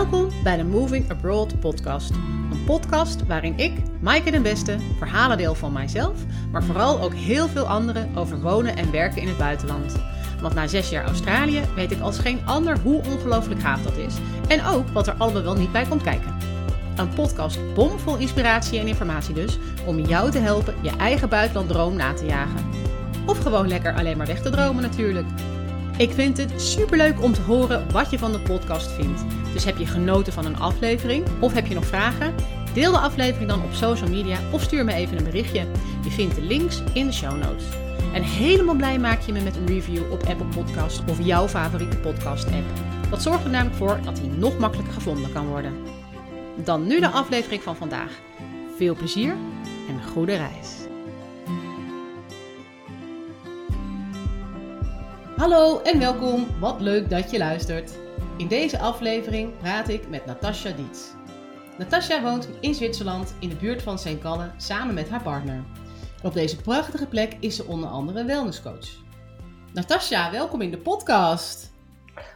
Welkom bij de Moving Abroad podcast. Een podcast waarin ik, Maaike den Beste, verhalen deel van mijzelf, maar vooral ook heel veel anderen over wonen en werken in het buitenland. Want na zes jaar Australië weet ik als geen ander hoe ongelooflijk gaaf dat is. En ook wat er allemaal wel niet bij komt kijken. Een podcast bomvol inspiratie en informatie dus, om jou te helpen je eigen buitenlanddroom na te jagen. Of gewoon lekker alleen maar weg te dromen natuurlijk. Ik vind het superleuk om te horen wat je van de podcast vindt. Dus heb je genoten van een aflevering of heb je nog vragen? Deel de aflevering dan op social media of stuur me even een berichtje. Je vindt de links in de show notes. En helemaal blij maak je me met een review op Apple Podcast of jouw favoriete podcast app. Dat zorgt er namelijk voor dat hij nog makkelijker gevonden kan worden. Dan nu de aflevering van vandaag. Veel plezier en een goede reis. Hallo en welkom. Wat leuk dat je luistert. In deze aflevering praat ik met Natasja Dietz. Natasja woont in Zwitserland in de buurt van St. Gallen samen met haar partner. Op deze prachtige plek is ze onder andere wellnesscoach. Natasja, welkom in de podcast.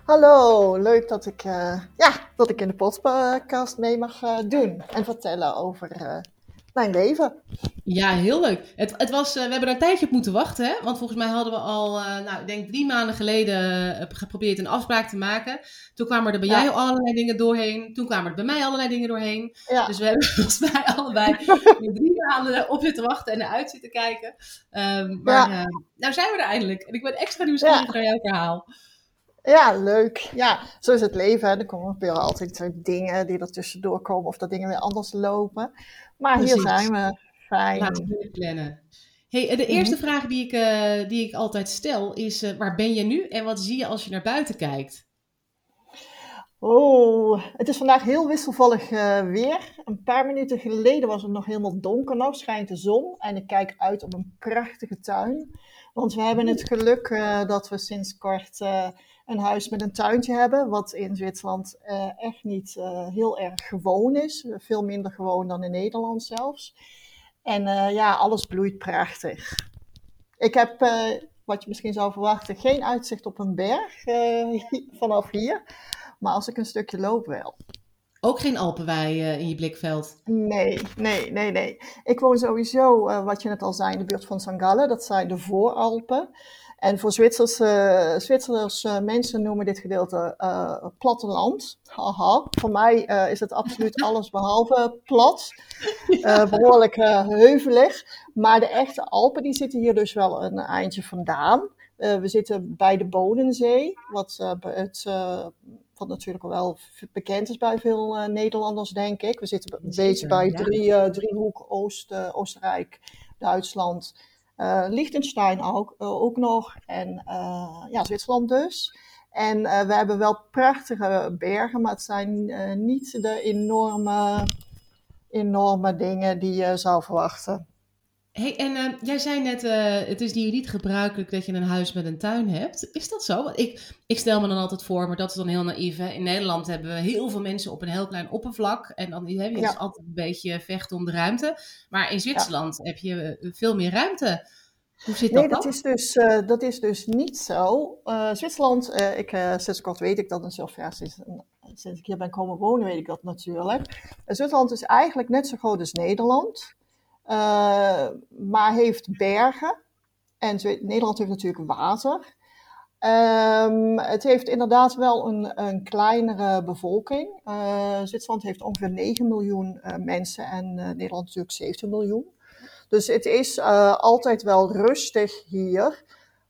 Hallo, leuk dat ik, uh, ja, dat ik in de podcast mee mag uh, doen en vertellen over uh, mijn leven. Ja, heel leuk. Het, het was, uh, we hebben er een tijdje op moeten wachten, hè? want volgens mij hadden we al, uh, nou, ik denk drie maanden geleden uh, geprobeerd een afspraak te maken. Toen kwamen er bij ja. jou allerlei dingen doorheen. Toen kwamen er bij mij allerlei dingen doorheen. Ja. Dus we hebben volgens mij allebei drie maanden op zitten wachten en eruit zitten kijken. Um, maar ja. nou zijn we er eindelijk. En ik ben extra nieuwsgierig naar jouw verhaal. Ja, leuk. Ja, zo is het leven. Hè. Er komen weer altijd dingen die er tussendoor komen of dat dingen weer anders lopen. Maar Precies. hier zijn we. Fijn. Laten we plannen. Hey, de eerste mm-hmm. vraag die ik, uh, die ik altijd stel is: uh, waar ben je nu en wat zie je als je naar buiten kijkt? Oh, het is vandaag heel wisselvallig uh, weer. Een paar minuten geleden was het nog helemaal donker. Nou schijnt de zon en ik kijk uit op een prachtige tuin. Want we hebben het geluk dat we sinds kort een huis met een tuintje hebben, wat in Zwitserland uh, echt niet uh, heel erg gewoon is. Veel minder gewoon dan in Nederland zelfs. En uh, ja, alles bloeit prachtig. Ik heb, wat je misschien zou verwachten, geen uitzicht op een berg vanaf hier. Maar als ik een stukje loop wel. Ook geen Alpenwei in je blikveld? Nee, nee, nee, nee. Ik woon sowieso, wat je net al zei, in de buurt van St. Gallen. Dat zijn de Vooralpen. En voor Zwitserse, Zwitserse mensen noemen dit gedeelte uh, platteland. Haha. Voor mij uh, is het absoluut alles behalve plat. Uh, behoorlijk heuvelig. Maar de echte Alpen die zitten hier dus wel een eindje vandaan. we zitten bij de Bodensee, wat, het, wat natuurlijk wel bekend is bij veel Nederlanders, denk ik. We zitten een beetje bij drie, driehoek Oost, Oostenrijk, Duitsland. Uh, Liechtenstein ook, uh, ook nog. En uh, ja, Zwitserland dus. En we hebben wel prachtige bergen, maar het zijn niet de enorme, enorme dingen die je zou verwachten. Hey, en uh, jij zei net, uh, het is hier niet gebruikelijk dat je een huis met een tuin hebt. Is dat zo? Ik, ik stel me dan altijd voor, maar dat is dan heel naïef. Hè? In Nederland hebben we heel veel mensen op een heel klein oppervlak. En dan heb je ja. dus altijd een beetje vechten om de ruimte. Maar in Zwitserland ja. heb je eh, veel meer ruimte. Hoe zit dat nee, dat is, dus, uh, dat is dus niet zo. Zwitserland, ik, sinds kort weet ik dat en zelf, ja, sinds, sinds ik hier ben komen wonen weet ik dat natuurlijk. Zwitserland is eigenlijk net zo groot als Nederland. Uh, maar heeft bergen. En Nederland heeft natuurlijk water. Um, het heeft inderdaad wel een, een kleinere bevolking. Uh, Zwitserland heeft ongeveer 9 miljoen uh, mensen en Nederland natuurlijk 17 miljoen. Dus het is altijd wel rustig hier.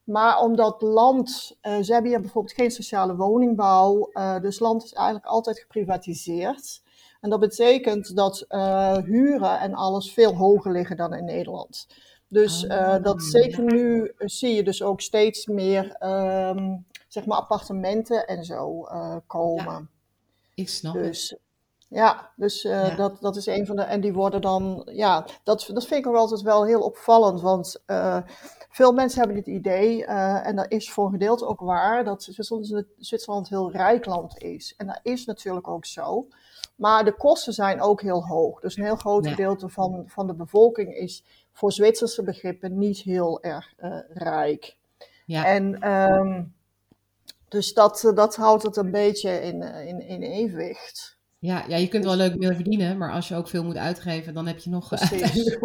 Maar omdat land, ze hebben hier bijvoorbeeld geen sociale woningbouw, dus land is eigenlijk altijd geprivatiseerd. En dat betekent dat uh, huren en alles veel hoger liggen dan in Nederland. Dus uh, dat zeker nu zie je dus ook steeds meer um, zeg maar appartementen en zo uh, komen. Ja, ik snap dus, het. Ja, dus ja. Dat, dat is een van de. En die worden dan. Ja, dat, dat vind ik ook altijd wel heel opvallend. Want veel mensen hebben het idee, en dat is voor een gedeelte ook waar, dat Zwitserland een heel rijk land is. En dat is natuurlijk ook zo. Maar de kosten zijn ook heel hoog. Dus een heel groot gedeelte van, van de bevolking is voor Zwitserse begrippen niet heel erg uh, rijk. Ja. En um, dus dat, dat houdt het een beetje in, in, in evenwicht. Ja, ja, je kunt wel leuk meer verdienen, maar als je ook veel moet uitgeven, dan heb je nog uiteindelijk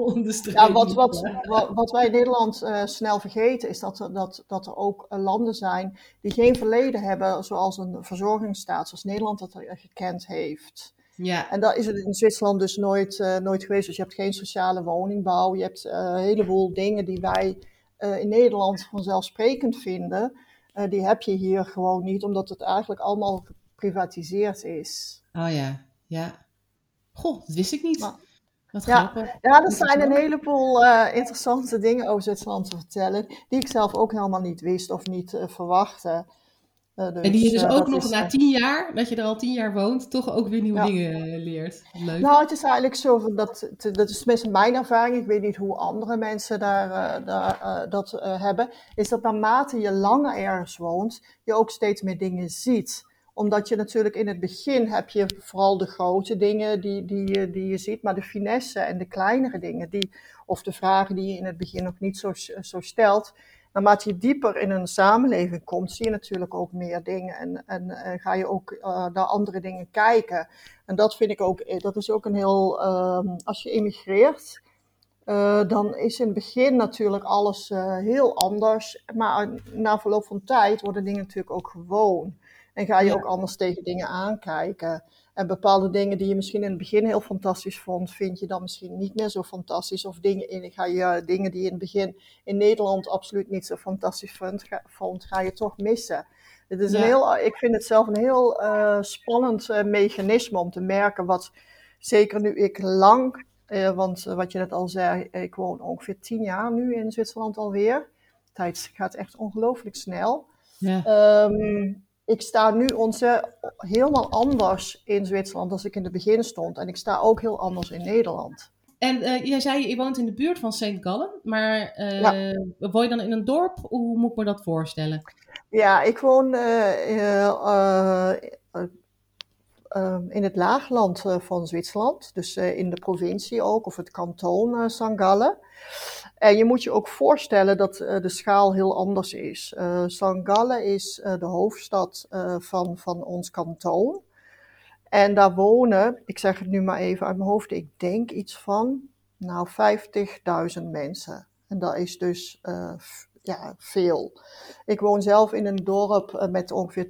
Ja, wat, wat, wat, wat wij in Nederland uh, snel vergeten, is dat er, dat, dat er ook landen zijn die geen verleden hebben, zoals een verzorgingsstaat, zoals Nederland dat gekend heeft. Ja. En dat is het in Zwitserland dus nooit, uh, nooit geweest. Dus je hebt geen sociale woningbouw, je hebt uh, een heleboel dingen die wij in Nederland vanzelfsprekend vinden. die heb je hier gewoon niet, omdat het eigenlijk allemaal geprivatiseerd is. Oh ja, ja. Goh, dat wist ik niet. Wat ja, ja, er zijn een heleboel interessante dingen over Zwitserland te vertellen, die ik zelf ook helemaal niet wist of niet verwachtte. Uh, dus, en die je dus ook nog na tien jaar, dat je er al tien jaar woont, toch ook weer nieuwe dingen leert. Leuk. Nou, het is eigenlijk zo, dat, dat is tenminste mijn ervaring, ik weet niet hoe andere mensen daar, daar dat hebben, is dat naarmate je langer ergens woont, je ook steeds meer dingen ziet omdat je natuurlijk in het begin heb je vooral de grote dingen die, die, die je ziet, maar de finesse en de kleinere dingen, die, of de vragen die je in het begin nog niet zo, zo stelt, naarmate je dieper in een samenleving komt, zie je natuurlijk ook meer dingen en, en, en ga je ook uh, naar andere dingen kijken. En dat vind ik ook, eh, dat is ook een heel, uh, als je emigreert, uh, dan is in het begin natuurlijk alles heel anders, maar na verloop van tijd worden dingen natuurlijk ook gewoon. En ga je ook anders tegen dingen aankijken. En bepaalde dingen die je misschien in het begin heel fantastisch vond, vind je dan misschien niet meer zo fantastisch. Of dingen, in, ga je, dingen die je in het begin in Nederland absoluut niet zo fantastisch vond, ga, vond, ga je toch missen. Het is een heel, ik vind het zelf een heel uh, spannend uh, mechanisme om te merken wat, zeker nu ik lang, uh, want wat je net al zei, ik woon ongeveer tien jaar nu in Zwitserland alweer. De tijd gaat echt ongelooflijk snel. Ja. Um, ik sta nu onze, helemaal anders in Zwitserland als ik in het begin stond. En ik sta ook heel anders in Nederland. En uh, jij zei, je woont in de buurt van St. Gallen, maar uh, ja. woon je dan in een dorp? Hoe moet ik me dat voorstellen? Ja, ik woon uh, in het laagland van Zwitserland, dus in de provincie ook, of het kanton St. Gallen. En je moet je ook voorstellen dat uh, de schaal heel anders is. Uh, St. Gallen is uh, de hoofdstad van, van ons kantoon. En daar wonen, ik zeg het nu maar even uit mijn hoofd, ik denk iets van nou 50.000 mensen. En dat is dus ja, veel. Ik woon zelf in een dorp met ongeveer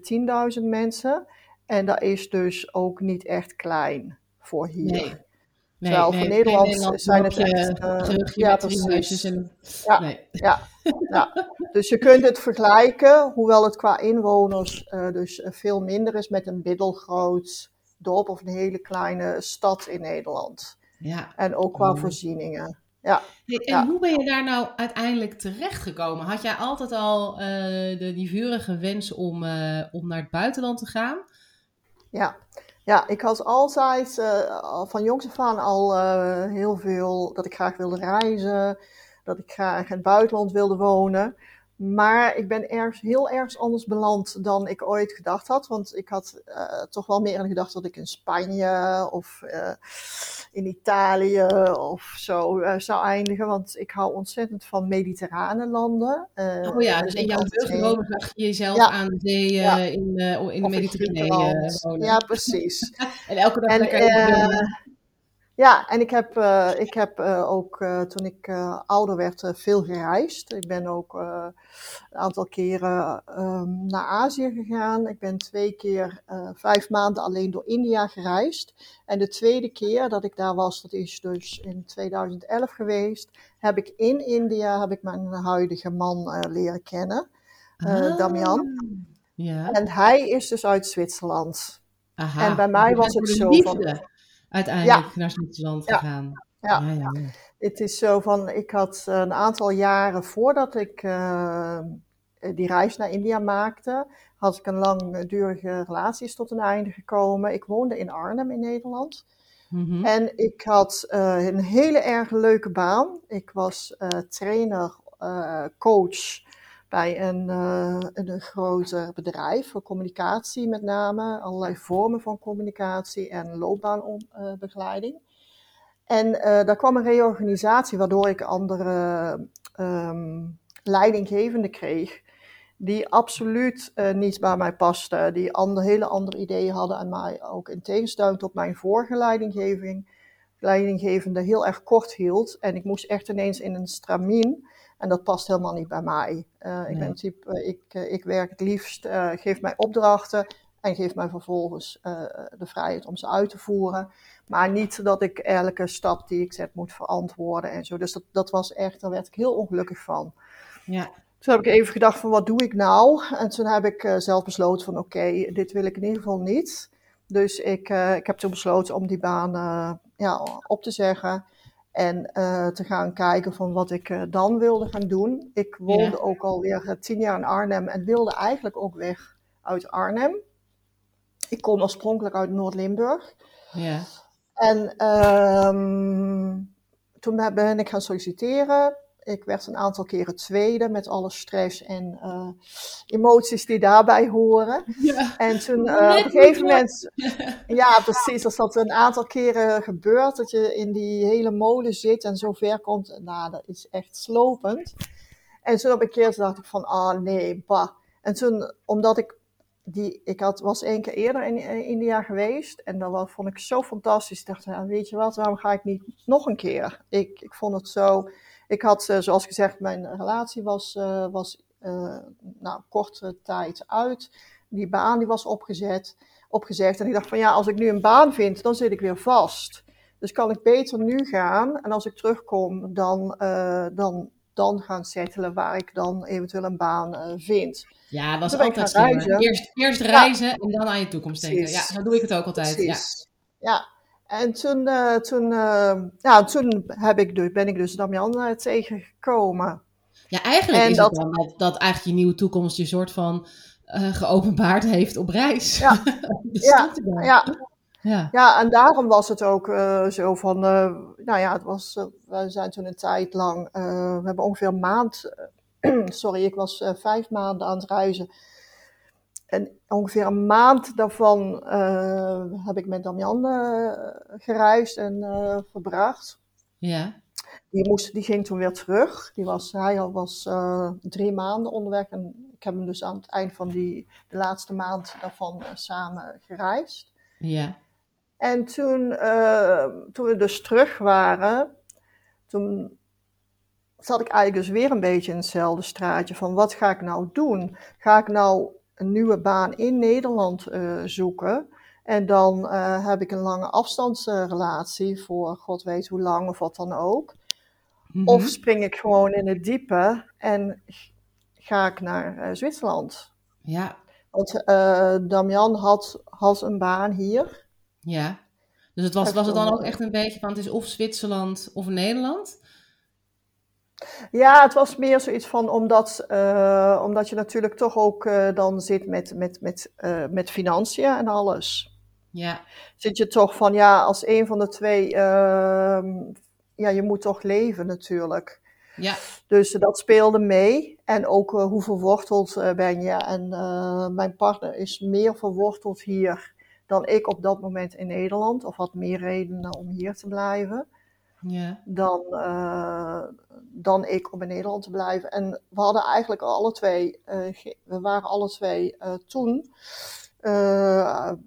10.000 mensen. En dat is dus ook niet echt klein voor hier. Nee. Nee, Terwijl nee, voor Nederland, Nederland zijn het echt... Uh, ja, precies. En, ja, nee. ja, ja, Dus je kunt het vergelijken, hoewel het qua inwoners uh, dus veel minder is met een middelgroot dorp of een hele kleine stad in Nederland. Ja. En ook qua oh. voorzieningen. Ja. Hey, en ja. hoe ben je daar nou uiteindelijk terechtgekomen? Had jij altijd al uh, de, die vurige wens om, om naar het buitenland te gaan? Ja, ja, ik had altijd uh, van jongs af aan al uh, heel veel dat ik graag wilde reizen, dat ik graag in het buitenland wilde wonen. Maar ik ben ergens heel erg anders beland dan ik ooit gedacht had. Want ik had uh, toch wel meer in gedacht dat ik in Spanje of uh, in Italië of zo uh, zou eindigen. Want ik hou ontzettend van mediterrane landen. oh ja, dus in jouw jeugdroom zag je jezelf ja. aan de zee ja. in, in de Mediterranee wonen. Ja, precies. en elke dag en, lekker ja, en ik heb, uh, ik heb uh, ook uh, toen ik ouder werd veel gereisd. Ik ben ook een aantal keren um, naar Azië gegaan. Ik ben twee keer vijf maanden alleen door India gereisd. En de tweede keer dat ik daar was, dat is dus in 2011 geweest, heb ik in India heb ik mijn huidige man leren kennen, ah, Damian. Ja. En hij is dus uit Zwitserland. Aha, en bij mij was het zo van uiteindelijk naar Zwitserland gegaan. Ja. Ja. Het is zo van, ik had een aantal jaren voordat ik uh, die reis naar India maakte, had ik een langdurige relatie is tot een einde gekomen. Ik woonde in Arnhem in Nederland. Mm-hmm. En ik had uh, een hele erg leuke baan. Ik was uh, trainer, coach bij een, uh, een groter bedrijf voor communicatie met name, allerlei vormen van communicatie en loopbaanbegeleiding. En uh, daar kwam een reorganisatie waardoor ik andere um, leidinggevenden kreeg. die absoluut niet bij mij pasten. Die ander, hele andere ideeën hadden en mij ook in tegenstelling tot mijn vorige leidinggeving, leidinggevende heel erg kort hield. En ik moest echt ineens in een stramien. En dat past helemaal niet bij mij. Uh, ik ben type, ik, ik werk het liefst, geef mij opdrachten en geef mij vervolgens de vrijheid om ze uit te voeren. Maar niet dat ik elke stap die ik zet moet verantwoorden en zo. Dus dat, dat was echt, daar werd ik heel ongelukkig van. Ja. Toen heb ik even gedacht van wat doe ik nou? En toen heb ik uh, zelf besloten van oké, dit wil ik in ieder geval niet. Dus ik, uh, ik heb toen besloten om die baan uh, ja, op te zeggen. En te gaan kijken van wat ik dan wilde gaan doen. Ik woonde ja. ook alweer tien jaar in Arnhem en wilde eigenlijk ook weg uit Arnhem. Ik kom oorspronkelijk uit Noord-Limburg. Ja. En um, toen ben ik gaan solliciteren. Ik werd een aantal keren tweede met alle stress en uh, emoties die daarbij horen. Ja. En toen uh, op een gegeven moment, ja precies, als dat een aantal keren gebeurt, dat je in die hele molen zit en zo ver komt, nou dat is echt slopend. En toen op een keer dacht ik van, ah nee, bah. En toen, omdat ik die, ik had, was één keer eerder in, in India geweest en dat vond ik zo fantastisch. Ik dacht, ja, weet je wat, waarom ga ik niet nog een keer? Ik, ik vond het zo. Ik had, uh, zoals gezegd, mijn relatie was, uh, was uh, nou, korte tijd uit. Die baan die was opgezet, opgezegd. En ik dacht van ja, als ik nu een baan vind, dan zit ik weer vast. Dus kan ik beter nu gaan. En als ik terugkom, dan, dan, dan gaan settelen waar ik dan eventueel een baan vind. Ja, dat is altijd. Eerst, eerst reizen ja. en dan aan je toekomst denken. Precies. Ja, dan doe ik het ook altijd. Precies. Ja. ja. En toen, uh, toen, uh, ja, toen heb ik dus, ben ik dus Damian uh, tegengekomen. Ja, eigenlijk en is dat, het dan dat, dat eigenlijk je nieuwe toekomst je soort van geopenbaard heeft op reis. Ja, ja, ja. Ja. ja, en daarom was het ook zo van, nou ja, het was, we zijn toen een tijd lang, we hebben ongeveer een maand sorry, ik was vijf maanden aan het reizen. En ongeveer een maand daarvan uh, heb ik met Damian uh, gereisd en verbracht. Ja. Die, moest, die ging toen weer terug. Die was, hij was drie maanden onderweg. En ik heb hem dus aan het eind van die, de laatste maand daarvan samen gereisd. Ja. En toen, toen we dus terug waren, toen zat ik eigenlijk dus weer een beetje in hetzelfde straatje van wat ga ik nou doen? Ga ik nou een nieuwe baan in Nederland uh, zoeken? En dan uh, heb ik een lange afstandsrelatie voor god weet hoe lang of wat dan ook. Mm -hmm. Of spring ik gewoon in het diepe en ga ik naar uh, Zwitserland? Ja. Want Damian had, had een baan hier. Ja. Dus het was, was het dan ook echt een beetje van het is of Zwitserland of Nederland? Ja, het was meer zoiets van omdat, uh, omdat je natuurlijk toch ook uh, dan zit met, met, met, uh, met financiën en alles. Ja. Zit je toch van ja, als een van de twee, ehm, ja, je moet toch leven natuurlijk. Ja. Dus dat speelde mee. En ook hoe verworteld ben je. En mijn partner is meer verworteld hier dan ik op dat moment in Nederland. Of had meer redenen om hier te blijven ja. dan, uh, dan ik om in Nederland te blijven. En we hadden eigenlijk alle twee, uh, we waren alle twee uh, toen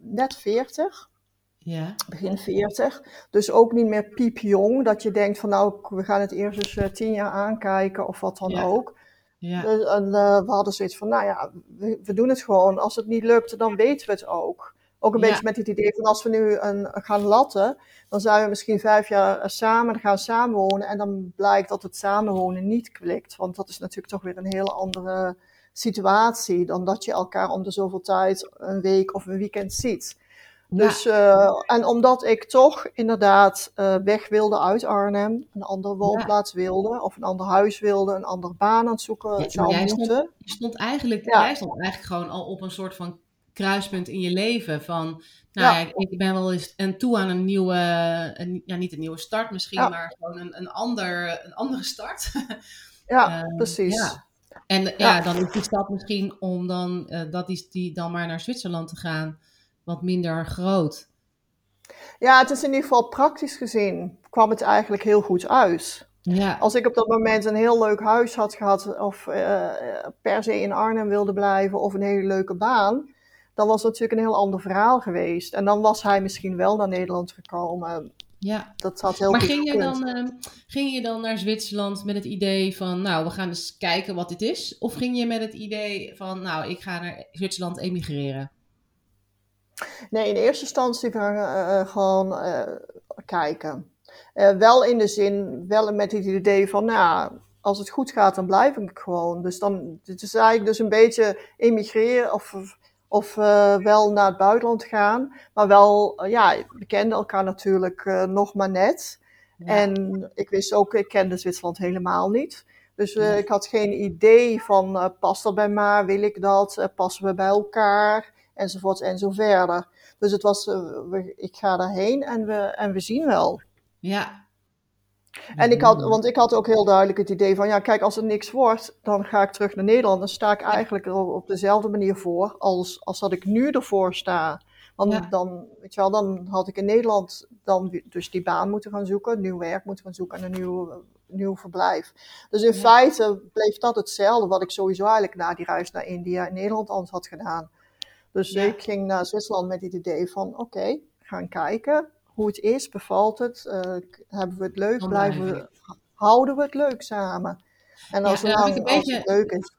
net 40. Ja. Begin 40. Dus ook niet meer piepjong. Dat je denkt van nou, we gaan het eerst eens tien jaar aankijken of wat dan ja. ook. Ja. Dus, en we hadden zoiets van, nou ja, we, we, doen het gewoon. Als het niet lukt, dan weten we het ook. Ook een Ja. beetje met het idee van als we nu een, gaan latten, dan zijn we misschien vijf jaar samen, dan gaan samenwonen en dan blijkt dat het samenwonen niet klikt. Want dat is natuurlijk toch weer een hele andere situatie dan dat je elkaar om de zoveel tijd een week of een weekend ziet. Dus, uh, en omdat ik toch inderdaad uh, weg wilde uit Arnhem, een andere woonplaats wilde, of een ander huis wilde, een andere baan aan het zoeken Ja, zou jij moeten. stond, je stond eigenlijk, jij stond eigenlijk gewoon al op een soort van kruispunt in je leven. Van, nou Ja. ja, ik ben wel eens en toe aan een nieuwe, een, ja, niet een nieuwe start misschien, Ja. maar gewoon een, een, ander, een andere start. Ja, Ehm, precies. ja. En ja. Ja. dan is die stap misschien om dan, eh, dat is die dan maar naar Zwitserland te gaan, wat minder groot. Ja, het is in ieder geval praktisch gezien kwam het eigenlijk heel goed uit. Ja. Als ik op dat moment een heel leuk huis had gehad, of uh, per se in Arnhem wilde blijven, of een hele leuke baan, dan was het natuurlijk een heel ander verhaal geweest. En dan was hij misschien wel naar Nederland gekomen. Ja. Dat had heel maar goed ging je, dan, uh, ging je dan naar Zwitserland met het idee van, nou, we gaan eens kijken wat dit is? Of ging je met het idee van, nou, ik ga naar Zwitserland emigreren? Nee, in eerste instantie uh, gewoon uh, kijken. Wel in de zin, wel met het idee van, nou, als het goed gaat, dan blijf ik gewoon. Dus dan, het is eigenlijk dus een beetje emigreren of, of uh, wel naar het buitenland gaan. Maar wel, uh, ja, we kenden elkaar natuurlijk uh, nog maar net. Ja. En ik wist ook, ik kende Zwitserland helemaal niet. Dus ja. ik had geen idee van, past dat bij mij, wil ik dat, passen we bij elkaar, enzovoort en zo verder. Dus het was, we, ik ga daarheen en we, en we zien wel. Ja. En ik had, want ik had ook heel duidelijk het idee van, ja, kijk, als er niks wordt, dan ga ik terug naar Nederland. Dan sta ik eigenlijk er op dezelfde manier voor als, als dat ik nu ervoor sta. Want Ja. dan, weet je wel, dan had ik in Nederland dan dus die baan moeten gaan zoeken, nieuw werk moeten gaan zoeken en een nieuw, nieuw verblijf. Dus in Ja. feite bleef dat hetzelfde wat ik sowieso eigenlijk na die reis naar India in Nederland anders had gedaan. Dus Ja. ik ging naar Zwitserland met het idee van, oké, gaan kijken hoe het is, bevalt het, eh, hebben we het leuk, blijven we, houden we het leuk samen. En Ja, als, dan lang, een als beetje- het leuk is.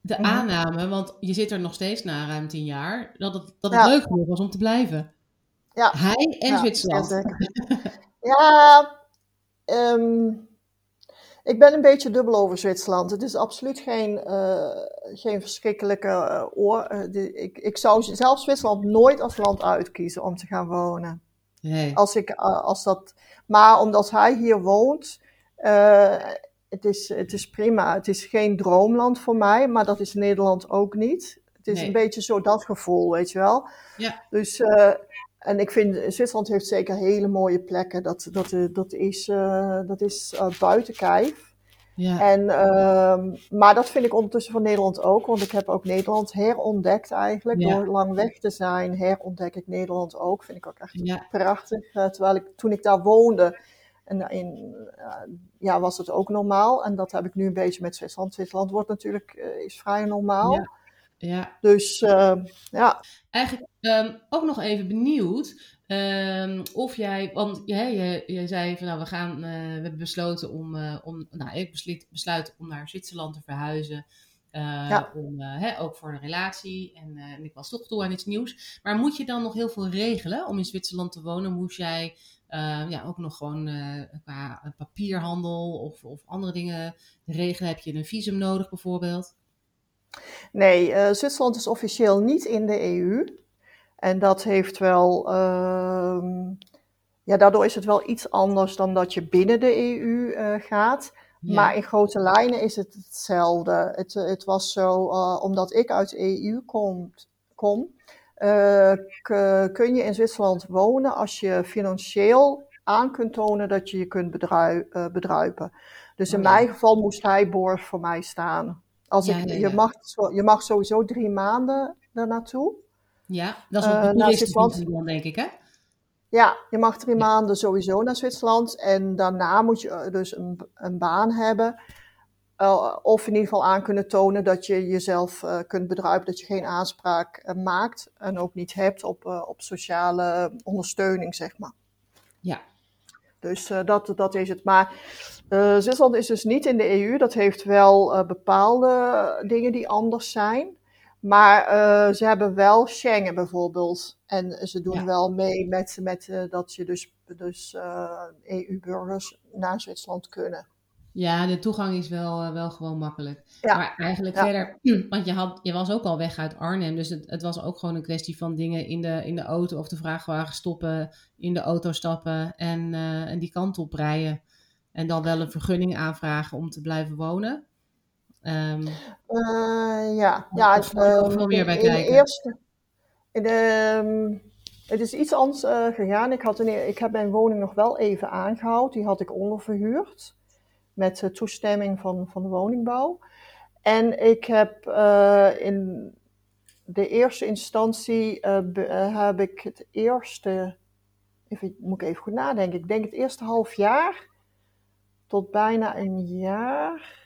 De Mhm. aanname, want je zit er nog steeds na ruim tien jaar, dat het, dat het Ja. leuk genoeg was om te blijven. Ja. Hij en Ja, Zwitserland. Ja, ehm, ik ben een beetje dubbel over Zwitserland. Het is absoluut geen, eh, geen verschrikkelijke eh, oor. ik, ik zou zelf Zwitserland nooit als land uitkiezen om te gaan wonen. Nee. Als ik, eh, als dat, maar omdat hij hier woont, eh, het, is, het is prima. Het is geen droomland voor mij, maar dat is Nederland ook niet. Het is Nee. een beetje zo dat gevoel, weet je wel. Ja. Dus, eh, en ik vind, Zwitserland heeft zeker hele mooie plekken. Dat, dat, dat is, eh, dat is buiten kijf. Ja. En, ehm, maar dat vind ik ondertussen van Nederland ook, want ik heb ook Nederland herontdekt eigenlijk. Ja. Door lang weg te zijn, herontdek ik Nederland ook. Vind ik ook echt Ja. prachtig. Eh, terwijl ik toen ik daar woonde, en in, eh, ja, was het ook normaal. En dat heb ik nu een beetje met Zwitserland. Zwitserland wordt natuurlijk eh, is vrij normaal. Ja. ja. Dus eh, ja, Eigenlijk ehm, ook nog even benieuwd ehm, of jij, want jij, je, je zei van nou we gaan, eh, we hebben besloten om, eh, om nou ik besluit, besluit om naar Zwitserland te verhuizen. eh, Ja. om, hè, ook voor een relatie en, en ik was toch toe aan iets nieuws. Maar moet je dan nog heel veel regelen om in Zwitserland te wonen? Moest jij ja, ook nog gewoon qua papierhandel of, of andere dingen regelen? Heb je een visum nodig bijvoorbeeld? nee, Zwitserland is officieel niet in de EU. En dat heeft wel, ehm, ja, daardoor is het wel iets anders dan dat je binnen de EU eh, gaat. Ja. Maar in grote lijnen is het hetzelfde. Het, het was zo, eh, omdat ik uit de EU kom, kom eh, kun je in Zwitserland wonen als je financieel aan kunt tonen dat je je kunt bedrui- bedruipen. Dus in Oh ja. mijn geval moest hij borg voor mij staan. Als Ja, ik, je, mag, je mag sowieso drie maanden er naartoe. Ja, dat is Eh, ook een toeristenvisum Zwitserland- dan, denk ik, hè? Ja, je mag drie Ja. maanden sowieso naar Zwitserland. En daarna moet je eh, dus een, een baan hebben. Eh, of in ieder geval aan kunnen tonen dat je jezelf kunt bedruipen. Dat je geen aanspraak maakt. En ook niet hebt op, op sociale ondersteuning, zeg maar. Ja. Dus dat, dat is het. Maar Zwitserland is dus niet in de EU. Dat heeft wel bepaalde dingen die anders zijn. Maar eh, ze hebben wel Schengen bijvoorbeeld. En ze doen Ja. wel mee met, met eh, dat je dus, dus eh, EU-burgers naar Zwitserland kunnen. Ja, de toegang is wel, wel gewoon makkelijk. Ja. Maar eigenlijk Ja. verder, want je, had, je was ook al weg uit Arnhem, dus het, het was ook gewoon een kwestie van dingen in de, in de auto of de vrachtwagen stoppen, in de auto stappen en, en die kant op rijden. En dan wel een vergunning aanvragen om te blijven wonen. Ehm, Eh, ja, ja of ehm, veel meer bij in de kijken? eerste. In de, ehm, het is iets anders eh, gegaan. Ik, had een, ik heb mijn woning nog wel even aangehouden. Die had ik onderverhuurd. Met toestemming van, van de woningbouw. En ik heb eh, in de eerste instantie be- heb ik het eerste. Even, moet ik even goed nadenken. Ik denk het eerste half jaar tot bijna een jaar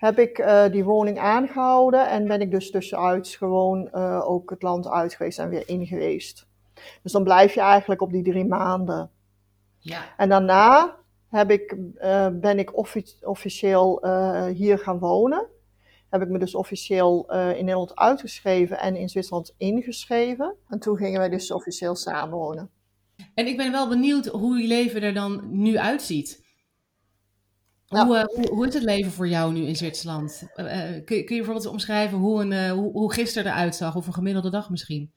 heb ik uh, die woning aangehouden en ben ik dus tussenuit gewoon uh, ook het land uit geweest en weer in geweest. Dus dan blijf je eigenlijk op die drie maanden. Ja. En daarna heb ik, uh, ben ik offic officieel hier gaan wonen. Heb ik me dus officieel in Nederland uitgeschreven en in Zwitserland ingeschreven. En toen gingen wij dus officieel samenwonen. En ik ben wel benieuwd hoe je leven er dan nu uitziet. Hoe, uh, hoe, hoe, is het leven voor jou nu in Zwitserland? Uh, kun, je, kun, je bijvoorbeeld omschrijven hoe, een, uh, hoe, hoe gisteren eruit zag, of een gemiddelde dag misschien?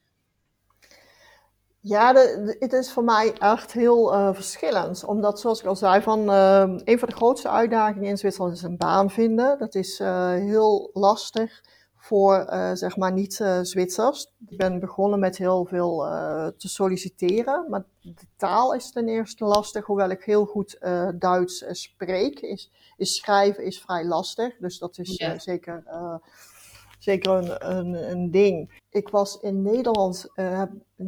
Ja, de, de, het is voor mij echt heel verschillend. Omdat, zoals ik al zei, van, een van de grootste uitdagingen in Zwitserland is een baan vinden. Dat is heel lastig voor uh, zeg maar niet-Zwitsers. Uh, ik ben begonnen met heel veel uh, te solliciteren, maar de taal is ten eerste lastig, hoewel ik heel goed Duits spreek. Is, is schrijven is vrij lastig, dus dat is ja. zeker, zeker een, een, een, ding. Ik was in Nederland,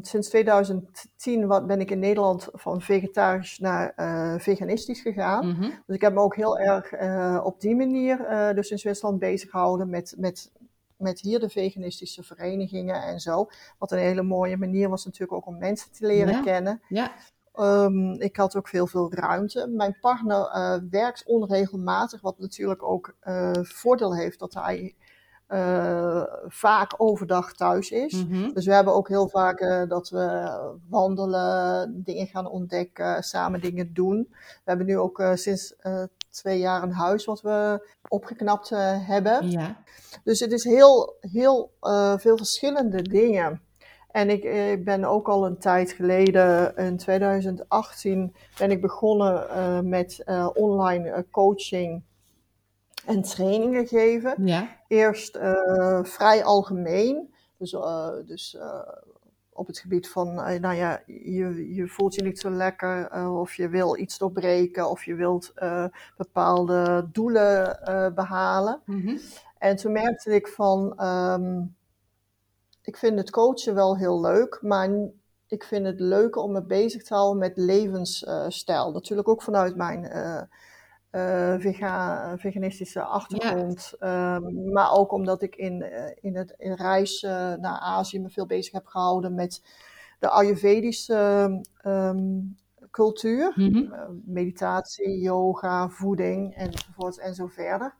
sinds 2010 ben ik in Nederland van vegetarisch naar veganistisch gegaan. Mm -hmm. Dus ik heb me ook heel erg op die manier dus in Zwitserland bezig gehouden met, met met hier de veganistische verenigingen en zo. Wat een hele mooie manier was natuurlijk ook om mensen te leren ja. kennen. Ja. Um, ik had ook veel, veel ruimte. Mijn partner uh, werkt onregelmatig, wat natuurlijk ook uh, voordeel heeft dat hij uh, vaak overdag thuis is. Mm -hmm. Dus we hebben ook heel vaak dat we wandelen, dingen gaan ontdekken, samen dingen doen. We hebben nu ook sinds twee jaar een huis wat we opgeknapt hebben. Ja. Dus het is heel, heel uh, veel verschillende dingen. En ik, ik, ben ook al een tijd geleden, in 2018, ben ik begonnen uh, met online coaching en trainingen geven. Ja. Eerst vrij algemeen, dus, dus op het gebied van, nou ja, je, je voelt je niet zo lekker, of je wil iets doorbreken, of je wilt bepaalde doelen behalen. Mm -hmm. En toen merkte ik van, um, ik vind het coachen wel heel leuk, maar ik vind het leuker om me bezig te houden met levensstijl. Natuurlijk ook vanuit mijn uh, vega veganistische achtergrond, Ja. um, maar ook omdat ik in, uh, in het in reis naar Azië me veel bezig heb gehouden met de Ayurvedische um, cultuur, Mhm. meditatie, yoga, voeding enzovoort en zo verder.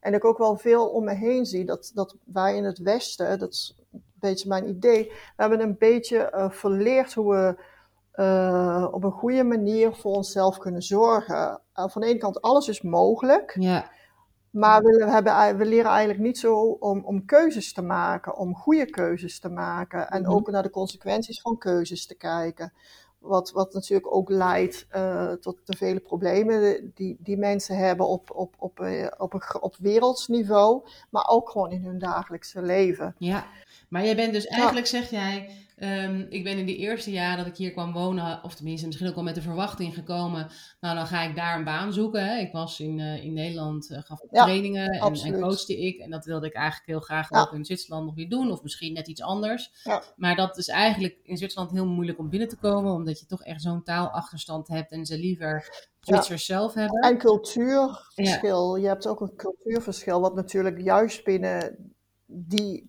En ik ook wel veel om me heen zie dat, dat wij in het Westen, dat is een beetje mijn idee, we hebben een beetje uh, verleerd hoe we uh, op een goede manier voor onszelf kunnen zorgen. Uh, van de ene kant, alles is mogelijk. Ja. Maar we, hebben, we leren eigenlijk niet zo om, om keuzes te maken, om goede keuzes te maken. En Mhm. ook naar de consequenties van keuzes te kijken. Wat, wat natuurlijk ook leidt uh, tot de vele problemen die, die mensen hebben op, op, op, op, op wereldsniveau, maar ook gewoon in hun dagelijkse leven. Ja, maar jij bent dus eigenlijk, zeg jij, um, ik ben in de eerste jaar dat ik hier kwam wonen, of tenminste misschien ook wel met de verwachting gekomen, nou dan ga ik daar een baan zoeken. Hè. Ik was in, uh, in Nederland, gaf ik Ja, trainingen en, coachte ik en dat wilde ik eigenlijk heel graag Ja. ook in Zwitserland nog weer doen, of misschien net iets anders. Ja. Maar dat is eigenlijk in Zwitserland heel moeilijk om binnen te komen, omdat je toch echt zo'n taalachterstand hebt en ze liever Zwitsers zelf hebben. En cultuurverschil. Je hebt ook een cultuurverschil, wat natuurlijk juist binnen die,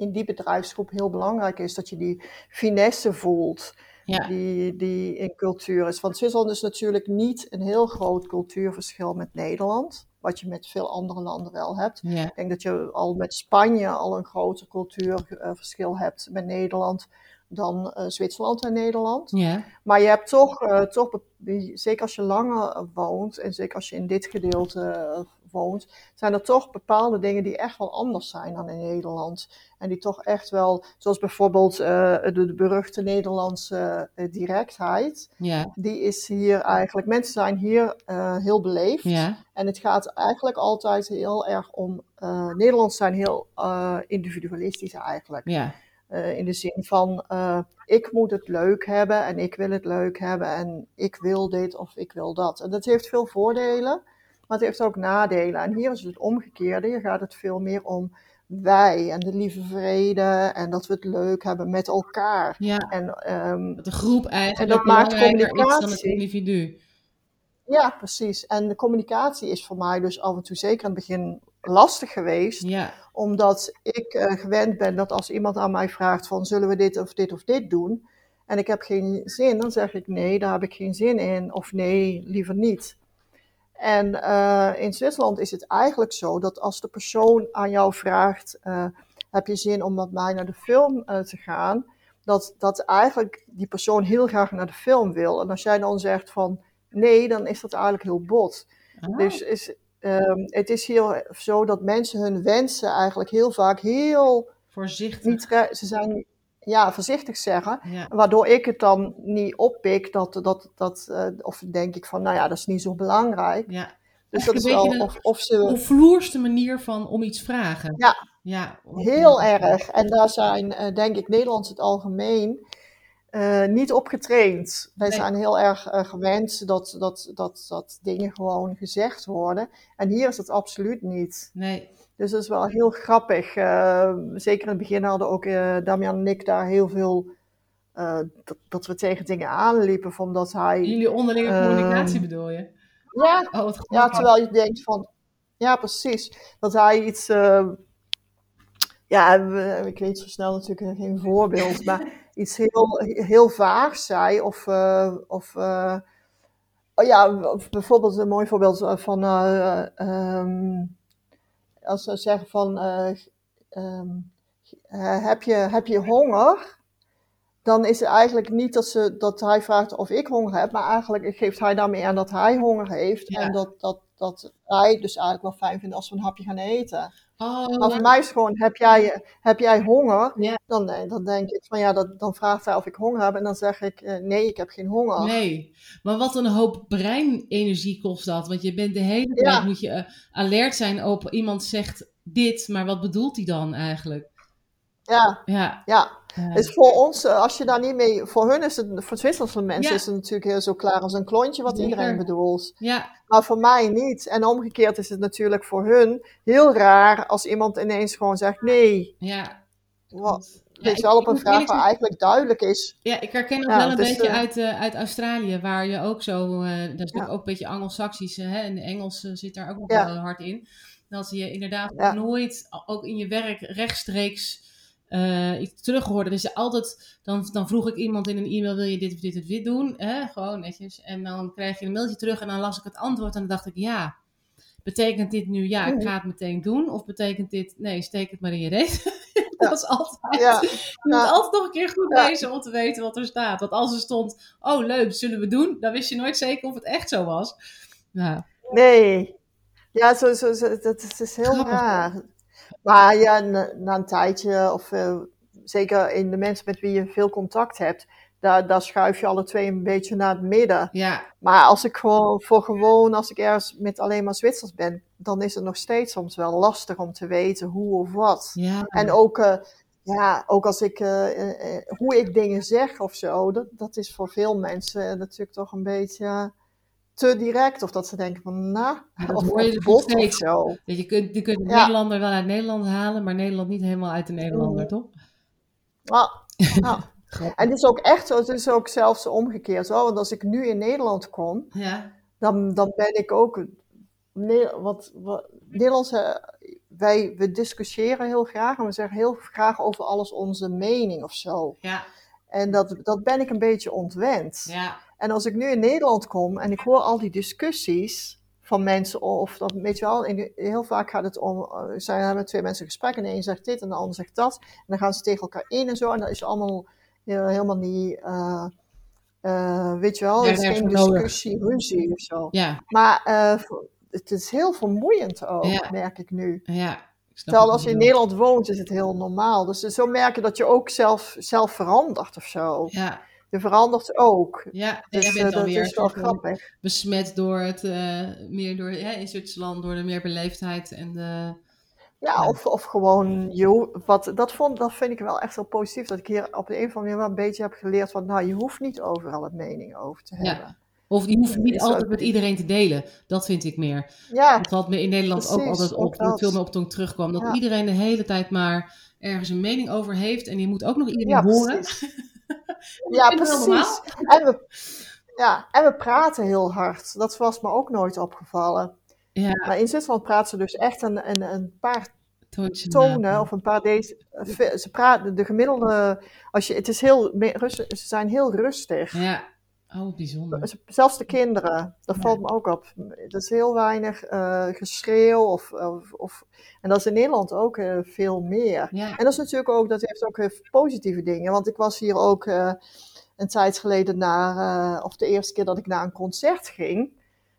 in die bedrijfsgroep heel belangrijk is. Dat je die finesse voelt Ja. die, die in cultuur is. Want Zwitserland is natuurlijk niet een heel groot cultuurverschil met Nederland. Wat je met veel andere landen wel hebt. Ja. Ik denk dat je al met Spanje al een groter cultuurverschil hebt met Nederland dan uh, Zwitserland en Nederland. Ja. Maar je hebt toch, uh, toch, zeker als je langer woont en zeker als je in dit gedeelte uh, woont, zijn er toch bepaalde dingen die echt wel anders zijn dan in Nederland. En die toch echt wel, zoals bijvoorbeeld de, de, beruchte Nederlandse directheid, Ja. die is hier eigenlijk, mensen zijn hier heel beleefd. Ja. En het gaat eigenlijk altijd heel erg om, Nederlanders zijn heel individualistisch eigenlijk. Ja. Uh, in de zin van, uh, ik moet het leuk hebben en ik wil het leuk hebben en ik wil dit of ik wil dat. En dat heeft veel voordelen, maar het heeft ook nadelen. En hier is het omgekeerde. Hier gaat het veel meer om wij en de lieve vrede en dat we het leuk hebben met elkaar. Ja. En, um, dat de groep eigenlijk en dat maakt is dan het communicatie. individu. Ja, precies. En de communicatie is voor mij dus af en toe zeker in het begin lastig geweest. Ja, Omdat ik eh, gewend ben dat als iemand aan mij vraagt van zullen we dit of dit of dit doen. En ik heb geen zin, dan zeg ik nee, daar heb ik geen zin in. Of nee, liever niet. En eh, in Zwitserland is het eigenlijk zo dat als de persoon aan jou vraagt, eh, heb je zin om met mij naar de film eh, te gaan? Dat, dat eigenlijk die persoon heel graag naar de film wil. En als jij dan zegt van nee, dan is dat eigenlijk heel bot. Ah, Dus is, ehm, het is hier zo dat mensen hun wensen eigenlijk heel vaak heel voorzichtig. niet, ze zijn ja, voorzichtig zeggen. Ja, Waardoor ik het dan niet oppik, dat, dat, dat, eh, of denk ik van, nou ja, dat is niet zo belangrijk. ja. Dus dat is wel, een of, of ze, onvloerste manier van om iets vragen. Ja. Ja, heel erg. En daar zijn, eh, denk ik, Nederlands het algemeen eh, niet op getraind. Wij Nee. zijn heel erg eh, gewend dat, dat, dat, dat dingen gewoon gezegd worden. En hier is het absoluut niet. Nee, Dus dat is wel heel grappig. Eh, zeker in het begin hadden ook eh, Damian en ik daar heel veel. eh, dat, dat we tegen dingen aanliepen, van dat hij. jullie onderlinge Ehm, communicatie bedoel je? Ja, Oh, ja, terwijl je denkt van. Ja, precies. Dat hij iets. eh, ja, ik weet zo snel natuurlijk geen voorbeeld, maar iets heel, heel vaags zei. Of. eh, of oh ja, bijvoorbeeld een mooi voorbeeld van. ehm, als ze zeggen van. eh, ehm, eh, heb, je, heb je honger? Dan is het eigenlijk niet dat, ze, dat hij vraagt of ik honger heb, maar eigenlijk geeft hij daarmee aan dat hij honger heeft. Ja. En dat, dat, dat hij het dus eigenlijk wel fijn vindt als we een hapje gaan eten. Oh, Maar voor mij is het gewoon, heb jij, heb jij honger? Dan, eh, dan denk ik van ja, dat, dan vraagt hij of ik honger heb. En dan zeg ik, eh, nee, ik heb geen honger. Nee, maar wat een hoop breinenergie kost dat. Want je bent de hele Ja. tijd, moet je eh, alert zijn op iemand zegt dit, maar wat bedoelt hij dan eigenlijk? Ja, Ja, ja. Dus voor ons, eh, als je daar niet mee, voor hun is het, voor Zwitserse mensen Ja. is het natuurlijk heel zo klaar als een klontje wat Zeker. iedereen bedoelt. ja, Maar voor mij niet. En omgekeerd is het natuurlijk voor hun heel raar als iemand ineens gewoon zegt nee. ja. Wat, Ja, je wel, op een vraag waar eigenlijk duidelijk is. Ja, ik herken dat Ja, wel een dus, beetje eh, uit, eh, uit Australië, waar je ook zo, eh, dat is natuurlijk Ja. ook een beetje Anglo-Saxisch, hè, en de Engels zit daar ook nog wel hard in. Dat je inderdaad nooit, ook in je werk, rechtstreeks iets terug hoorde. Dus altijd, dan, dan vroeg ik iemand in een e-mail, wil je dit of dit of dit doen? Hè? Gewoon netjes. En dan krijg je een mailtje terug en dan las ik het antwoord en dan dacht ik, ja, betekent dit nu, ja, ik ga het meteen doen? Of betekent dit, nee, steek het maar in je reet? dat is altijd... Ja, Je moet Ja. altijd nog een keer goed Ja. lezen om te weten wat er staat. Want als er stond, oh leuk, zullen we doen? Dan wist je nooit zeker of het echt zo was. Ja, nee. Ja, zo, zo, zo, dat is, is heel Grappig. raar. Maar ja, na, na een tijdje, of eh, zeker in de mensen met wie je veel contact hebt, daar, daar schuif je alle twee een beetje naar het midden. ja, Maar als ik gewoon, voor gewoon, als ik ergens met alleen maar Zwitsers ben, dan is het nog steeds soms wel lastig om te weten hoe of wat. ja. En ook, eh, ja, ook als ik, eh, hoe ik dingen zeg of zo, dat, dat is voor veel mensen natuurlijk toch een beetje te direct. Of dat ze denken van, nou, dat of, hoor je of steeds. zo. Je kunt, je kunt een Ja. Nederlander wel uit Nederland halen, maar Nederland niet helemaal uit de Nederlander, toch? Ja, ja. En het is ook echt zo, het is ook zelfs omgekeerd zo. Want als ik nu in Nederland kom, Ja, dan, dan ben ik ook. Ne- wat, wat, Nederlands, eh, wij we discussiëren heel graag en we zeggen heel graag over alles onze mening of zo. ja, En dat, dat ben ik een beetje ontwend. ja, En als ik nu in Nederland kom en ik hoor al die discussies van mensen, of dat weet je wel, in- heel vaak gaat het om, eh, zijn er met twee mensen een gesprek en de een zegt dit en de ander zegt dat. En dan gaan ze tegen elkaar in en zo en dat is allemaal heel- helemaal niet, eh, eh, weet je wel, Ja, het is geen nodig. discussie, ruzie of zo. ja, Maar eh, het is heel vermoeiend ook, Ja. merk ik nu. ja. Terwijl wat als je in. Nederland woont, is het heel normaal. Dus zo merk je dat je ook zelf, zelf verandert of zo. Ja, Je verandert ook. ja. Dus jij eh, bent dat alweer is wel grappig. besmet door het, eh, meer door, ja, in Zwitserland, door de meer beleefdheid en de... Ja, of, of gewoon, joh, wat, dat, vond, dat vind ik wel echt wel positief. Dat ik hier op de een of andere manier wel een beetje heb geleerd van, nou, je hoeft niet overal een mening over te Ja. hebben. Of die hoeft niet altijd met iedereen te delen. Dat vind ik meer. Ja, Dat had me in Nederland ook altijd op, dat. veel meer op toen ik terugkwam. Dat Ja. iedereen de hele tijd maar ergens een mening over heeft. En je moet ook nog iedereen ja, horen. Ja, precies. En we, ja, en we praten heel hard. Dat was me ook nooit opgevallen. Ja, Maar in Zwitserland praten ze dus echt een, een, een paar toontje tonen na. of een paar deze. Ze praten de gemiddelde. Als je, het is heel ze zijn heel rustig. Ja, oh, bijzonder. Zelfs de kinderen, dat Ja. valt me ook op. Er is heel weinig eh, geschreeuw. Of, of, of, en dat is in Nederland ook eh, veel meer. Ja, En dat is natuurlijk ook, dat heeft ook heel positieve dingen. Want ik was hier ook eh, een tijd geleden naar, eh, of de eerste keer dat ik naar een concert ging,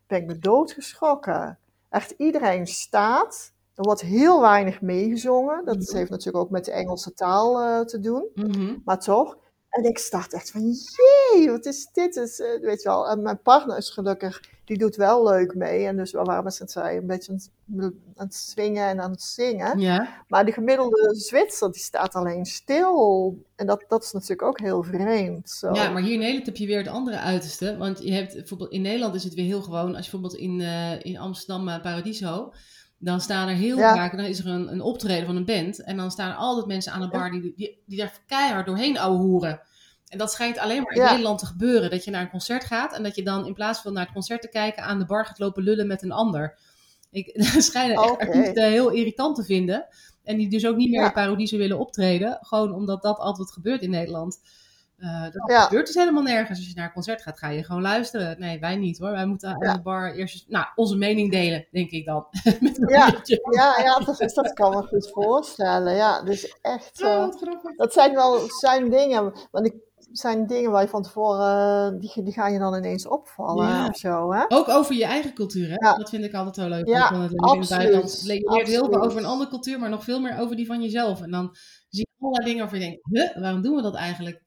ben ik me doodgeschrokken. Echt iedereen staat. Er wordt heel weinig meegezongen. Dat Mhm. heeft natuurlijk ook met de Engelse taal eh, te doen. mhm. Maar toch. En ik start echt van, jee, wat is dit? Is, eh, weet je wel, en mijn partner is gelukkig, die doet wel leuk mee. En dus we waren met z'n tweeën een beetje aan het, aan het swingen en aan het zingen. ja, Maar de gemiddelde Zwitser, die staat alleen stil. En dat, dat is natuurlijk ook heel vreemd. Zo. ja, maar hier in Nederland heb je weer het andere uiterste. Want je hebt bijvoorbeeld in Nederland is het weer heel gewoon. Als je bijvoorbeeld in, eh, in Amsterdam eh, Paradiso. Dan staan er heel Ja. vaak, dan is er een, een optreden van een band. En dan staan er altijd mensen aan de bar die, die, die daar keihard doorheen ouwehoeren. En dat schijnt alleen maar in Ja. Nederland te gebeuren. Dat je naar een concert gaat en dat je dan in plaats van naar het concert te kijken aan de bar gaat lopen lullen met een ander. Ik schijnen echt artiesten heel irritant te vinden. En die dus ook niet meer Ja. in Paradiso willen optreden. Gewoon omdat dat altijd gebeurt in Nederland. Eh, dat Ja. gebeurt dus helemaal nergens. Als je naar een concert gaat, ga je gewoon luisteren. Nee, wij niet hoor. Wij moeten aan Ja. de bar eerst nou, onze mening delen, denk ik dan. Met Ja. Ja, ja dat, dat kan me goed voorstellen. Ja, dus echt. Eh, dat zijn wel zijn dingen. Want ik zijn dingen waar je van tevoren. die, die ga je dan ineens opvallen Ja. of zo. Hè? Ook over je eigen cultuur, hè? Ja. Dat vind ik altijd zo leuk. Ja, van het in absoluut. buitenland. Je leert heel veel over een andere cultuur, maar nog veel meer over die van jezelf. En dan zie je allerlei dingen waarvan je denkt, huh, waarom doen we dat eigenlijk?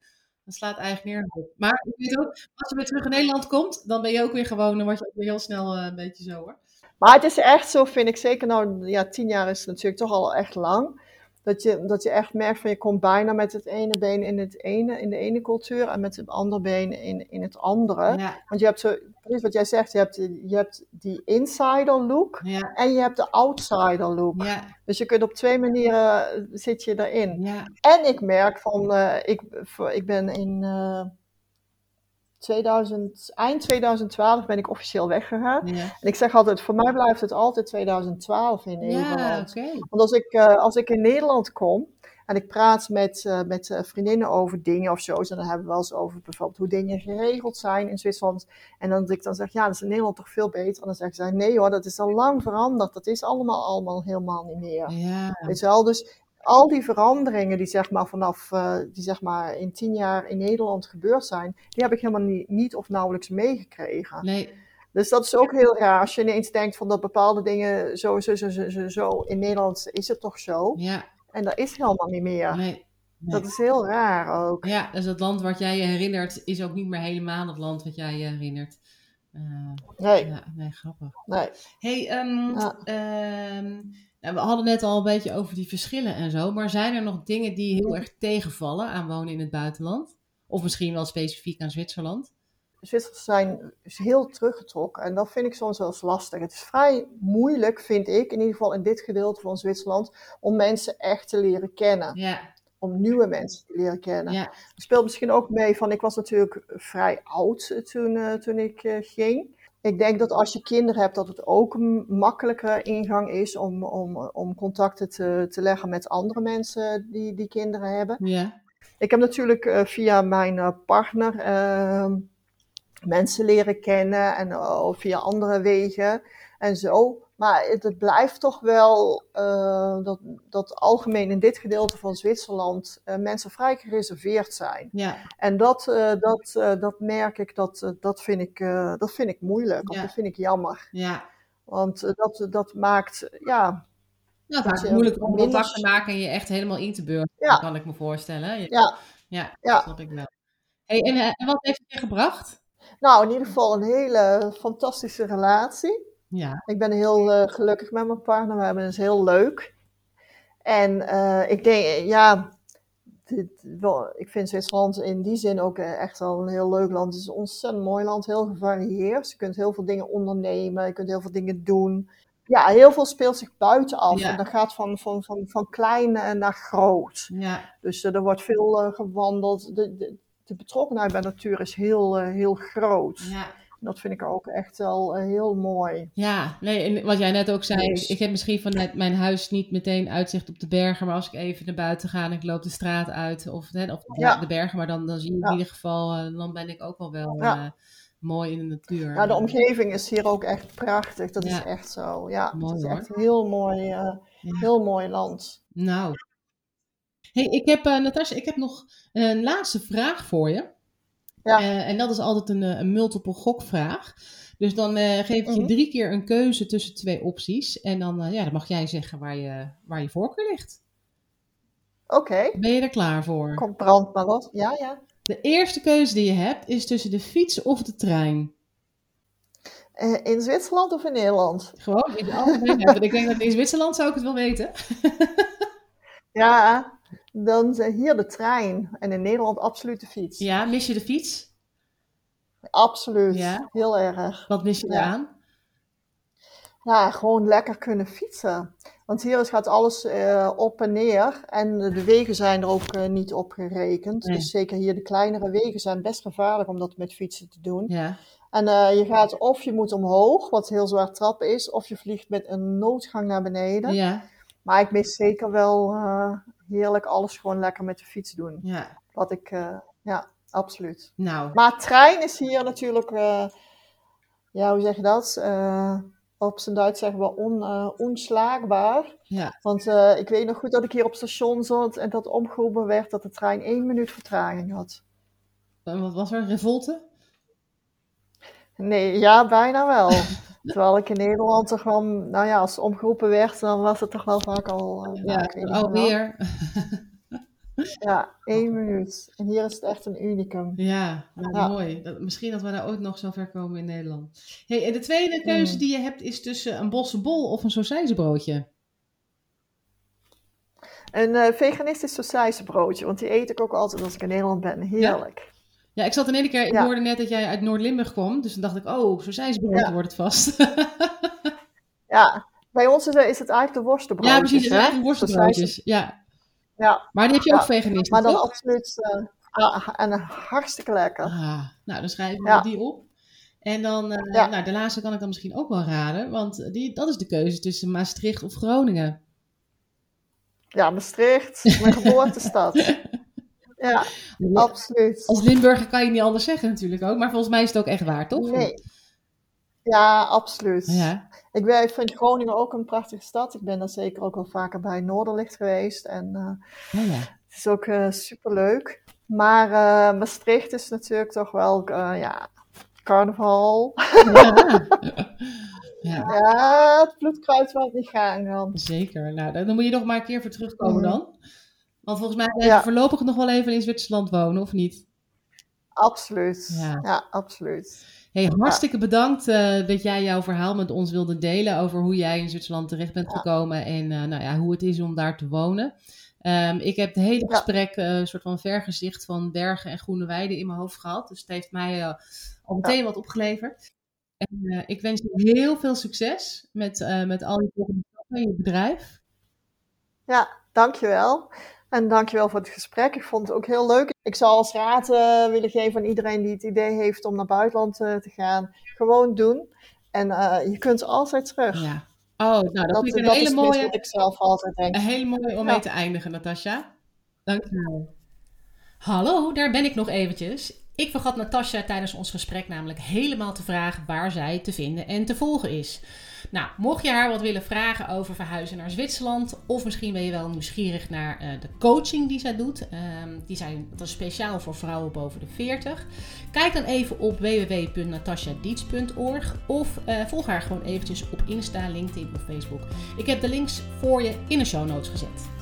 Dat slaat eigenlijk op. Maar je weet ook, als je weer terug in Nederland komt, dan ben je ook weer gewoon, dan word je ook weer heel snel eh, een beetje zo hoor. Maar het is echt zo, vind ik zeker. Nou, ja, tien jaar is natuurlijk toch al echt lang. Dat je, dat je echt merkt van je komt bijna met het ene been in, het ene, in de ene cultuur en met het andere been in, in het andere. Ja, Want je hebt zo, precies wat jij zegt, je hebt, je hebt die insider look ja, en je hebt de outsider look. ja, Dus je kunt op twee manieren eh, zit je erin. ja. En ik merk van, eh, ik, voor- ik ben in eh 2000, eind 2012 ben ik officieel weggegaan. ja. En ik zeg altijd, voor mij blijft het altijd 2012 in Ja, Nederland. oké. Want als ik, eh, als ik in Nederland kom en ik praat met, eh, met eh, vriendinnen over dingen of zo, en dan hebben we wel eens over bijvoorbeeld hoe dingen geregeld zijn in Zwitserland. En dan dat ik dan zeg, ja, dat is in Nederland toch veel beter. En dan zeggen zij, nee hoor, dat is al lang veranderd. Dat is allemaal, allemaal helemaal niet meer. Ja, Weet je wel, dus al die veranderingen die zeg maar vanaf, eh, die zeg maar in tien jaar in Nederland gebeurd zijn, die heb ik helemaal niet, niet of nauwelijks meegekregen. nee, Dus dat is ook heel raar als je ineens denkt van dat bepaalde dingen zo, zo, zo, zo, zo, zo. In Nederland is het toch zo. ja, En dat is helemaal niet meer. nee. nee. Dat is heel raar ook. Ja, dus het land wat jij je herinnert is ook niet meer helemaal het land wat jij je herinnert. Eh, Nee, ja, nee, grappig. nee. Hey, ehm, Ja. ehm, we hadden net al een beetje over die verschillen en zo, maar zijn er nog dingen die heel erg tegenvallen aan wonen in het buitenland? Of misschien wel specifiek aan Zwitserland? Zwitsers zijn heel teruggetrokken en dat vind ik soms wel eens lastig. Het is vrij moeilijk, vind ik, in ieder geval in dit gedeelte van Zwitserland, om mensen echt te leren kennen. Ja, Om nieuwe mensen te leren kennen. ja, speelt misschien ook mee van, ik was natuurlijk vrij oud toen, eh, toen ik eh, ging. Ik denk dat als je kinderen hebt, dat het ook een makkelijkere ingang is om, om, om contacten te, te leggen met andere mensen die, die kinderen hebben. ja, Ik heb natuurlijk eh, via mijn eh, partner eh, mensen leren kennen en eh, via andere wegen en zo. Maar het, het blijft toch wel eh, dat, dat algemeen in dit gedeelte van Zwitserland eh, mensen vrij gereserveerd zijn. ja, En dat, eh, dat, dat merk ik, dat, dat, vind ik dat vind ik moeilijk, of Ja. dat vind ik jammer. ja. Want dat, dat maakt, ja, Nou, het maakt moeilijk om contact te maken en je echt helemaal in te burgeren, Ja. kan ik me voorstellen. Ja, ja, ja, Ja. dat snap ik wel. Hey, en, en wat heeft het je gebracht? nou in ieder geval een hele fantastische relatie. Ja, Ik ben heel eh, gelukkig met mijn partner. We hebben het heel leuk. En eh, ik denk, eh, ja, dit, wel, ik vind Zwitserland in die zin ook echt wel een heel leuk land. Het is een ontzettend mooi land, heel gevarieerd. Je kunt heel veel dingen ondernemen, je kunt heel veel dingen doen. Ja, heel veel speelt zich buiten af. Ja. En dat gaat van, van, van, van klein naar groot. ja, Dus er wordt veel gewandeld. De, de, de betrokkenheid bij natuur is heel, heel groot. Ja. Dat vind ik ook echt wel eh, heel mooi. Ja, nee, en wat jij net ook zei, Dus- ik heb misschien vanuit mijn huis niet meteen uitzicht op de bergen, maar als ik even naar buiten ga en ik loop de straat uit, of, hè, of de, Ja. de bergen, maar dan, dan zie je Ja. in ieder geval, eh, dan ben ik ook wel wel Ja. eh, mooi in de natuur. Ja, de omgeving is hier ook echt prachtig. Dat is echt zo. Ja, Mooi, het is hoor. echt een heel mooi, heel mooi land. Nou. Hey, ik heb, eh Natasja, ik heb nog een laatste vraag voor je. Ja. Eh, en dat is altijd een, eh, een multiple gokvraag. Dus dan eh, geef ik je Mhm. drie keer een keuze tussen twee opties. En dan, ja, dan mag jij zeggen waar je, waar je voorkeur ligt. Oké, Ben je er klaar voor? kom brand maar los. Ja, ja. De eerste keuze die je hebt is tussen de fiets of de trein. In Zwitserland of in Nederland? Gewoon in de algemeen. Want ik denk dat in Zwitserland zou ik het wel weten. Ja, dan is hier de trein. En in Nederland absoluut de fiets. Ja, mis je de fiets? Absoluut, Ja. heel erg. Wat mis je Ja. eraan? Ja, gewoon lekker kunnen fietsen. Want hier is- gaat alles eh, op en neer. En de wegen zijn er ook eh, niet op gerekend. Nee. Dus zeker hier de kleinere wegen zijn best gevaarlijk om dat met fietsen te doen. Ja. En eh, je gaat of je moet omhoog, wat heel zwaar trappen is, of je vliegt met een noodgang naar beneden. Ja. Maar ik mis zeker wel heerlijk alles gewoon lekker met de fiets doen. Ja. Wat ik, eh, ja, absoluut. Nou, Maar trein is hier natuurlijk, eh, ja, hoe zeg je dat? Eh, op zijn Duits zeggen we on, onslaagbaar. ja. Want ik weet nog goed dat ik hier op station zat en dat omgeroepen werd dat de trein één minuut vertraging had. En Wat was er? Revolte? Nee, ja, bijna wel. Terwijl ik in Nederland toch wel, nou ja, als omgeroepen werd, dan was het toch wel vaak al, nou, meer wel. alweer. Ja, één minuut. En hier is het echt een unicum. Ja, nou, Ja. mooi. Dat, misschien dat we daar ooit nog zo ver komen in Nederland. Hey, en de tweede keuze Mm. die je hebt is tussen een bossenbol of een sausijzenbroodje. Een eh, veganistisch sausijzenbroodje, want die eet ik ook altijd als ik in Nederland ben. Heerlijk. Ja, ik zat in één keer, ik Ja. hoorde net dat jij uit Noord-Limburg kwam, dus dan dacht ik, oh, sausijzenbroodje Ja. wordt het vast. Ja, bij ons is, is het eigenlijk de worstenbroodjes. ja, precies, zijn hè? Sausijzen- worstenbroodjes. Ja, Ja, maar die heb je ook veganistisch, maar dan toch? absoluut ah, en hartstikke lekker. Ah, nou, dan schrijven we die op. En dan, eh, nou, de laatste kan ik dan misschien ook wel raden, want die, dat is de keuze tussen Maastricht of Groningen. Ja, Maastricht, mijn geboortestad. Ja, absoluut. Als Limburger kan je niet anders zeggen natuurlijk ook, maar volgens mij is het ook echt waar, toch? Nee. Ja, absoluut. Ja, Ik, ben, ik vind Groningen ook een prachtige stad. Ik ben daar zeker ook wel vaker bij Noorderlicht geweest. En eh, ja. het is ook super superleuk. Maar eh, Maastricht is natuurlijk toch wel, eh, ja, carnaval. Ja. ja, Ja, het bloed wel niet gaan dan. zeker. Nou, dan moet je nog maar een keer voor terugkomen Mhm. dan. Want volgens mij blijf je Ja. voorlopig nog wel even in Zwitserland wonen, of niet? Absoluut. Ja. Ja, absoluut. Hey, hartstikke bedankt eh, dat jij jouw verhaal met ons wilde delen over hoe jij in Zwitserland terecht bent gekomen en eh, nou ja, hoe het is om daar te wonen. Ehm, ik heb het hele gesprek eh, een soort van vergezicht van bergen en groene weiden in mijn hoofd gehad. Dus het heeft mij al meteen wat opgeleverd. En ik wens je heel veel succes met, met al die volgende stappen in je bedrijf. Ja, dankjewel. En dankjewel voor het gesprek. Ik vond het ook heel leuk. Ik zou als raad eh, willen geven aan iedereen die het idee heeft om naar buitenland eh, te gaan. Gewoon doen. En eh, je kunt altijd terug. Ja. Oh, nou, dat, dat vind ik een dat hele is mooie, wat ik zelf altijd denk. Een hele mooie om mee te eindigen, Natasja. Dankjewel. Hallo, daar ben ik nog eventjes. Ik vergat Natasja tijdens ons gesprek namelijk helemaal te vragen waar zij te vinden en te volgen is. Nou, mocht je haar wat willen vragen over verhuizen naar Zwitserland, of misschien ben je wel nieuwsgierig naar eh, de coaching die zij doet, ehm, die zijn, dat is speciaal voor vrouwen boven de 40. Kijk dan even op www.natasjadiets.org of eh, volg haar gewoon eventjes op Insta, LinkedIn of Facebook. Ik heb de links voor je in de show notes gezet.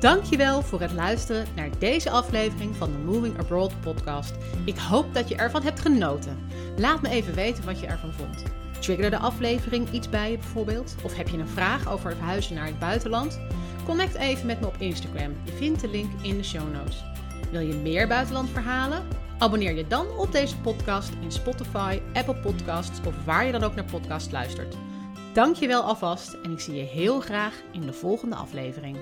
Dankjewel voor het luisteren naar deze aflevering van de Moving Abroad podcast. Ik hoop dat je ervan hebt genoten. Laat me even weten wat je ervan vond. Triggerde de aflevering iets bij je bijvoorbeeld? Of heb je een vraag over verhuizen naar het buitenland? Connect even met me op Instagram. Je vindt de link in de show notes. Wil je meer buitenlandverhalen? Abonneer je dan op deze podcast in Spotify, Apple Podcasts of waar je dan ook naar podcast luistert. Dankjewel alvast en ik zie je heel graag in de volgende aflevering.